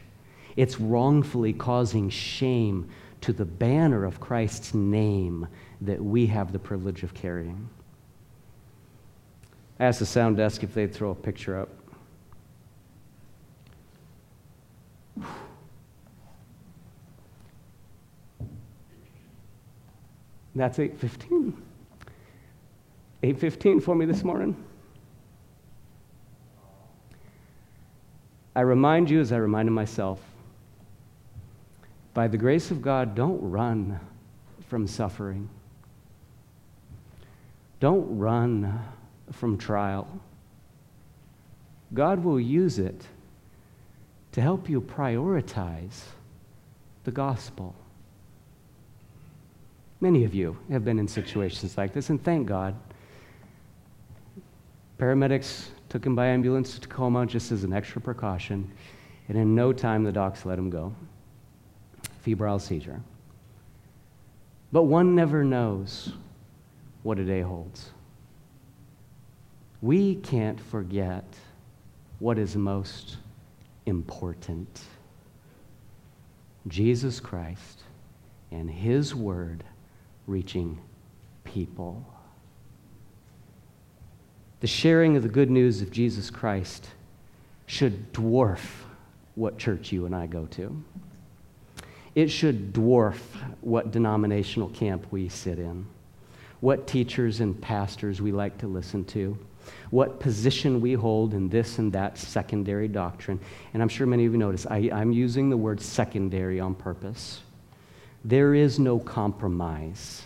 It's wrongfully causing shame to the banner of Christ's name that we have the privilege of carrying. I asked the sound desk if they'd throw a picture up. That's 8:15. 8:15 for me this morning. I remind you as I reminded myself by the grace of God, don't run from suffering. Don't run from trial. God will use it to help you prioritize the gospel. Many of you have been in situations like this, and thank God. Paramedics took him by ambulance to Tacoma just as an extra precaution, and in no time the docs let him go. Febrile seizure. But one never knows what a day holds. We can't forget what is most important Jesus Christ and His Word reaching people. The sharing of the good news of Jesus Christ should dwarf what church you and I go to. It should dwarf what denominational camp we sit in, what teachers and pastors we like to listen to, what position we hold in this and that secondary doctrine. And I'm sure many of you notice I, am using the word secondary on purpose. There is no compromise.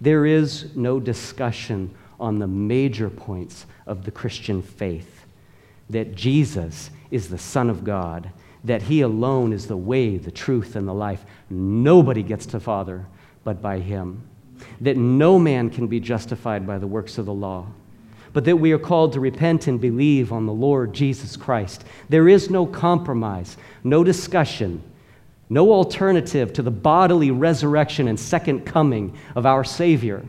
There is no discussion on the major points of the Christian faith that Jesus is the Son of God, that He alone is the way, the truth, and the life. Nobody gets to Father but by Him. That no man can be justified by the works of the law, but that we are called to repent and believe on the Lord Jesus Christ. There is no compromise, no discussion no alternative to the bodily resurrection and second coming of our Savior.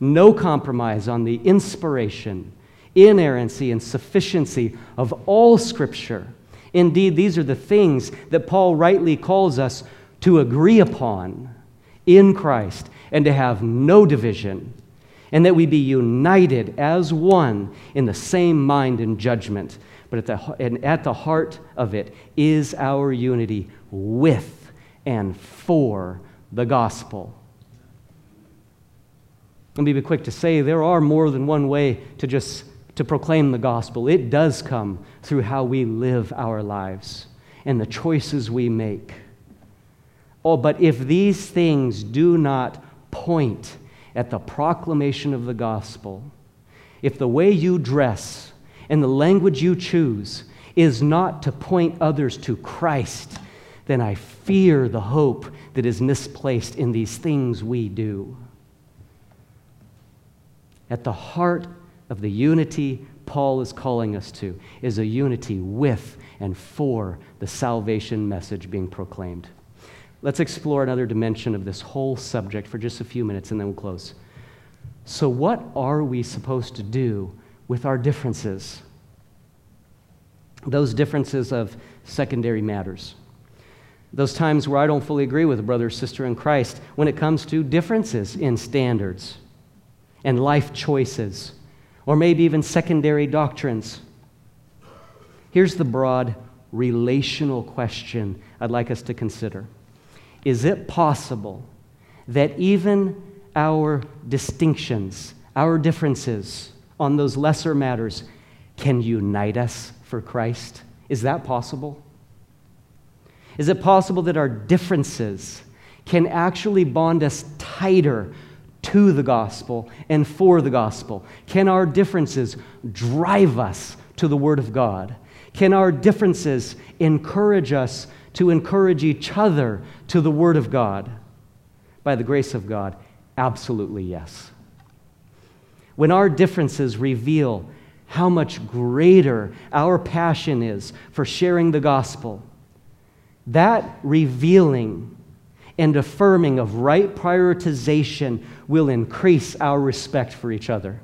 No compromise on the inspiration, inerrancy, and sufficiency of all Scripture. Indeed, these are the things that Paul rightly calls us to agree upon in Christ and to have no division, and that we be united as one in the same mind and judgment. But at the, and at the heart of it is our unity with and for the gospel. Me be quick to say there are more than one way to just to proclaim the gospel. It does come through how we live our lives and the choices we make. Oh, but if these things do not point at the proclamation of the gospel, if the way you dress and the language you choose is not to point others to Christ then I fear the hope that is misplaced in these things we do. At the heart of the unity Paul is calling us to is a unity with and for the salvation message being proclaimed. Let's explore another dimension of this whole subject for just a few minutes and then we'll close. So, what are we supposed to do with our differences? Those differences of secondary matters those times where I don't fully agree with a brother or sister in Christ when it comes to differences in standards and life choices, or maybe even secondary doctrines. Here's the broad relational question I'd like us to consider Is it possible that even our distinctions, our differences on those lesser matters, can unite us for Christ? Is that possible? Is it possible that our differences can actually bond us tighter to the gospel and for the gospel? Can our differences drive us to the Word of God? Can our differences encourage us to encourage each other to the Word of God? By the grace of God, absolutely yes. When our differences reveal how much greater our passion is for sharing the gospel, that revealing and affirming of right prioritization will increase our respect for each other.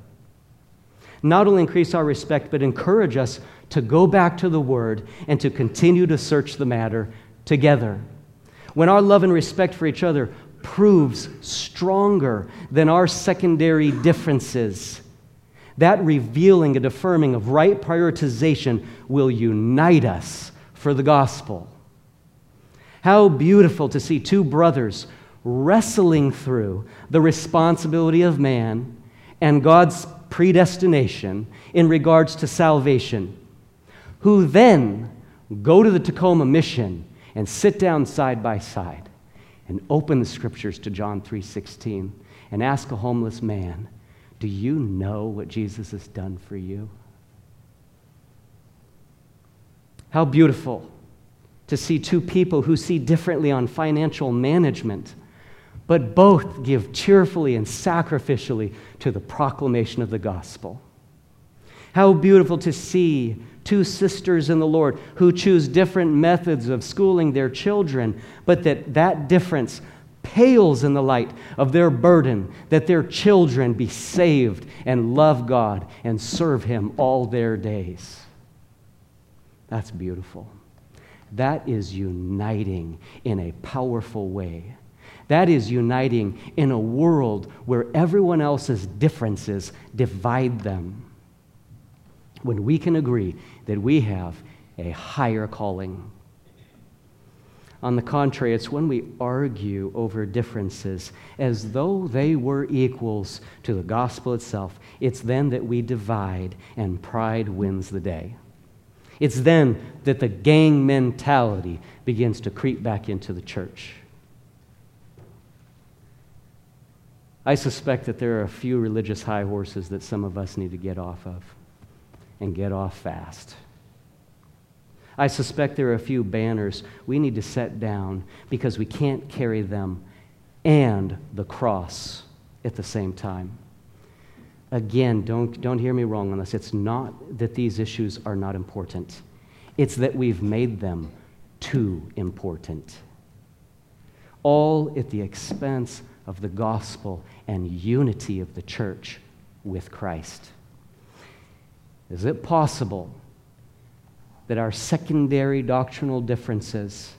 not only increase our respect, but encourage us to go back to the Word and to continue to search the matter together. When our love and respect for each other proves stronger than our secondary differences, that revealing and affirming of right prioritization will unite us for the gospel. How beautiful to see two brothers wrestling through the responsibility of man and God's predestination in regards to salvation, who then go to the Tacoma mission and sit down side by side and open the scriptures to John 3:16 and ask a homeless man, "Do you know what Jesus has done for you?" How beautiful to see two people who see differently on financial management, but both give cheerfully and sacrificially to the proclamation of the gospel. How beautiful to see two sisters in the Lord who choose different methods of schooling their children, but that that difference pales in the light of their burden that their children be saved and love God and serve Him all their days. That's beautiful. That is uniting in a powerful way. That is uniting in a world where everyone else's differences divide them. When we can agree that we have a higher calling. On the contrary, it's when we argue over differences as though they were equals to the gospel itself. It's then that we divide and pride wins the day. It's then that the gang mentality begins to creep back into the church. I suspect that there are a few religious high horses that some of us need to get off of and get off fast. I suspect there are a few banners we need to set down because we can't carry them and the cross at the same time. Again, don't, don't hear me wrong on this. It's not that these issues are not important, it's that we've made them too important. All at the expense of the gospel and unity of the church with Christ. Is it possible that our secondary doctrinal differences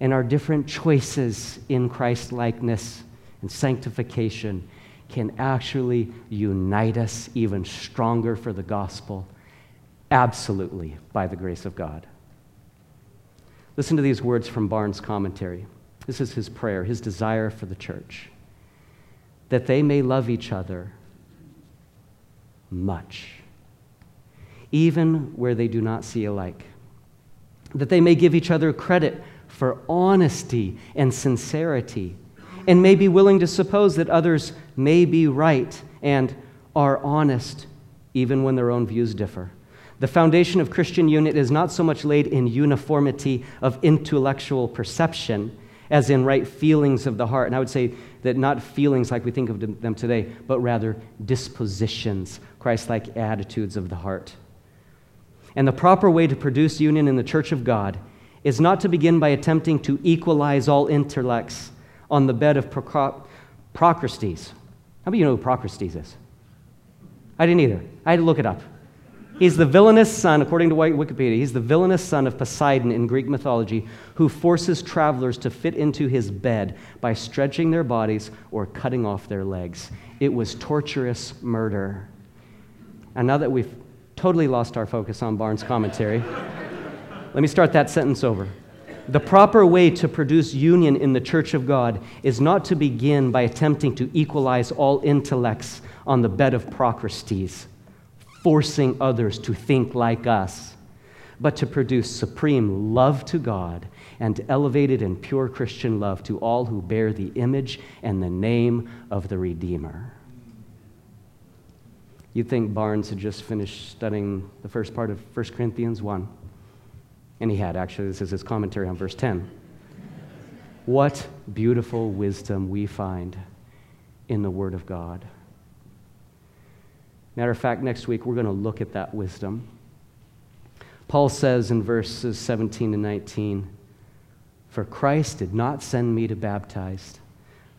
and our different choices in Christ likeness and sanctification can actually unite us even stronger for the gospel? Absolutely, by the grace of God. Listen to these words from Barnes' commentary. This is his prayer, his desire for the church that they may love each other much, even where they do not see alike, that they may give each other credit for honesty and sincerity and may be willing to suppose that others may be right and are honest even when their own views differ. The foundation of Christian unit is not so much laid in uniformity of intellectual perception as in right feelings of the heart. And I would say that not feelings like we think of them today, but rather dispositions, Christ like attitudes of the heart. And the proper way to produce union in the church of God is not to begin by attempting to equalize all intellects on the bed of Procrustes. How many of you know who Procrustes is? I didn't either. I had to look it up. He's the villainous son, according to Wikipedia, he's the villainous son of Poseidon in Greek mythology who forces travelers to fit into his bed by stretching their bodies or cutting off their legs. It was torturous murder. And now that we've totally lost our focus on Barnes' commentary, let me start that sentence over. The proper way to produce union in the church of God is not to begin by attempting to equalize all intellects on the bed of Procrustes, forcing others to think like us, but to produce supreme love to God and elevated and pure Christian love to all who bear the image and the name of the Redeemer. You'd think Barnes had just finished studying the first part of 1 Corinthians 1. And he had, actually, this is his commentary on verse 10. What beautiful wisdom we find in the Word of God. Matter of fact, next week we're going to look at that wisdom. Paul says in verses 17 and 19 For Christ did not send me to baptize,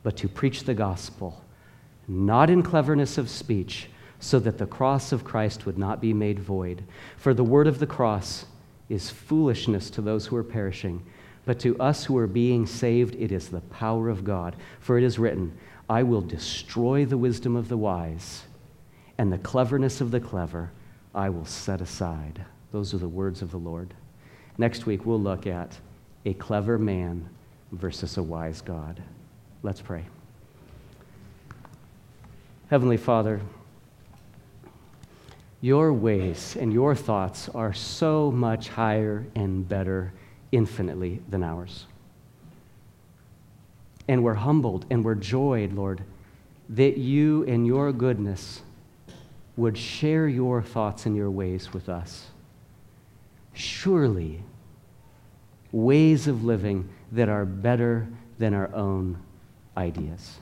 but to preach the gospel, not in cleverness of speech, so that the cross of Christ would not be made void. For the word of the cross is foolishness to those who are perishing, but to us who are being saved, it is the power of God. For it is written, I will destroy the wisdom of the wise, and the cleverness of the clever I will set aside. Those are the words of the Lord. Next week, we'll look at a clever man versus a wise God. Let's pray. Heavenly Father, your ways and your thoughts are so much higher and better infinitely than ours. And we're humbled and we're joyed, Lord, that you and your goodness would share your thoughts and your ways with us. Surely, ways of living that are better than our own ideas,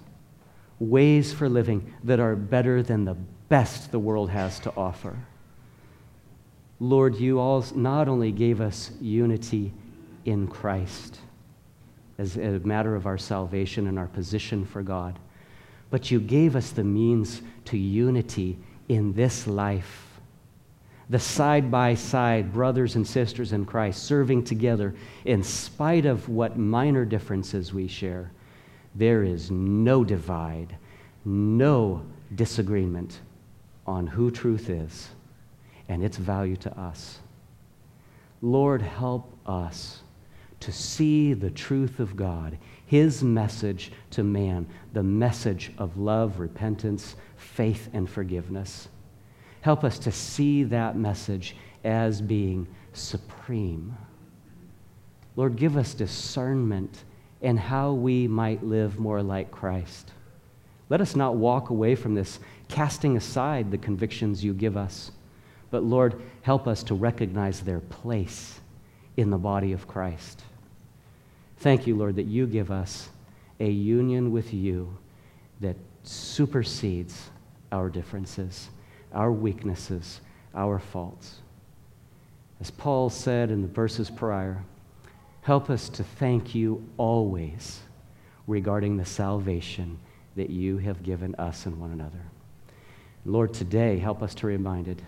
ways for living that are better than the best the world has to offer. Lord, you all not only gave us unity in Christ as a matter of our salvation and our position for God, but you gave us the means to unity in this life. The side by side brothers and sisters in Christ serving together in spite of what minor differences we share. There is no divide, no disagreement on who truth is and its value to us. Lord, help us to see the truth of God, His message to man, the message of love, repentance, faith, and forgiveness. Help us to see that message as being supreme. Lord, give us discernment in how we might live more like Christ. Let us not walk away from this casting aside the convictions you give us. But Lord, help us to recognize their place in the body of Christ. Thank you, Lord, that you give us a union with you that supersedes our differences, our weaknesses, our faults. As Paul said in the verses prior, help us to thank you always regarding the salvation that you have given us and one another. Lord, today help us to be reminded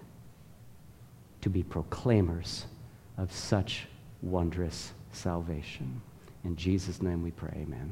to be proclaimers of such wondrous salvation. In Jesus' name we pray, amen.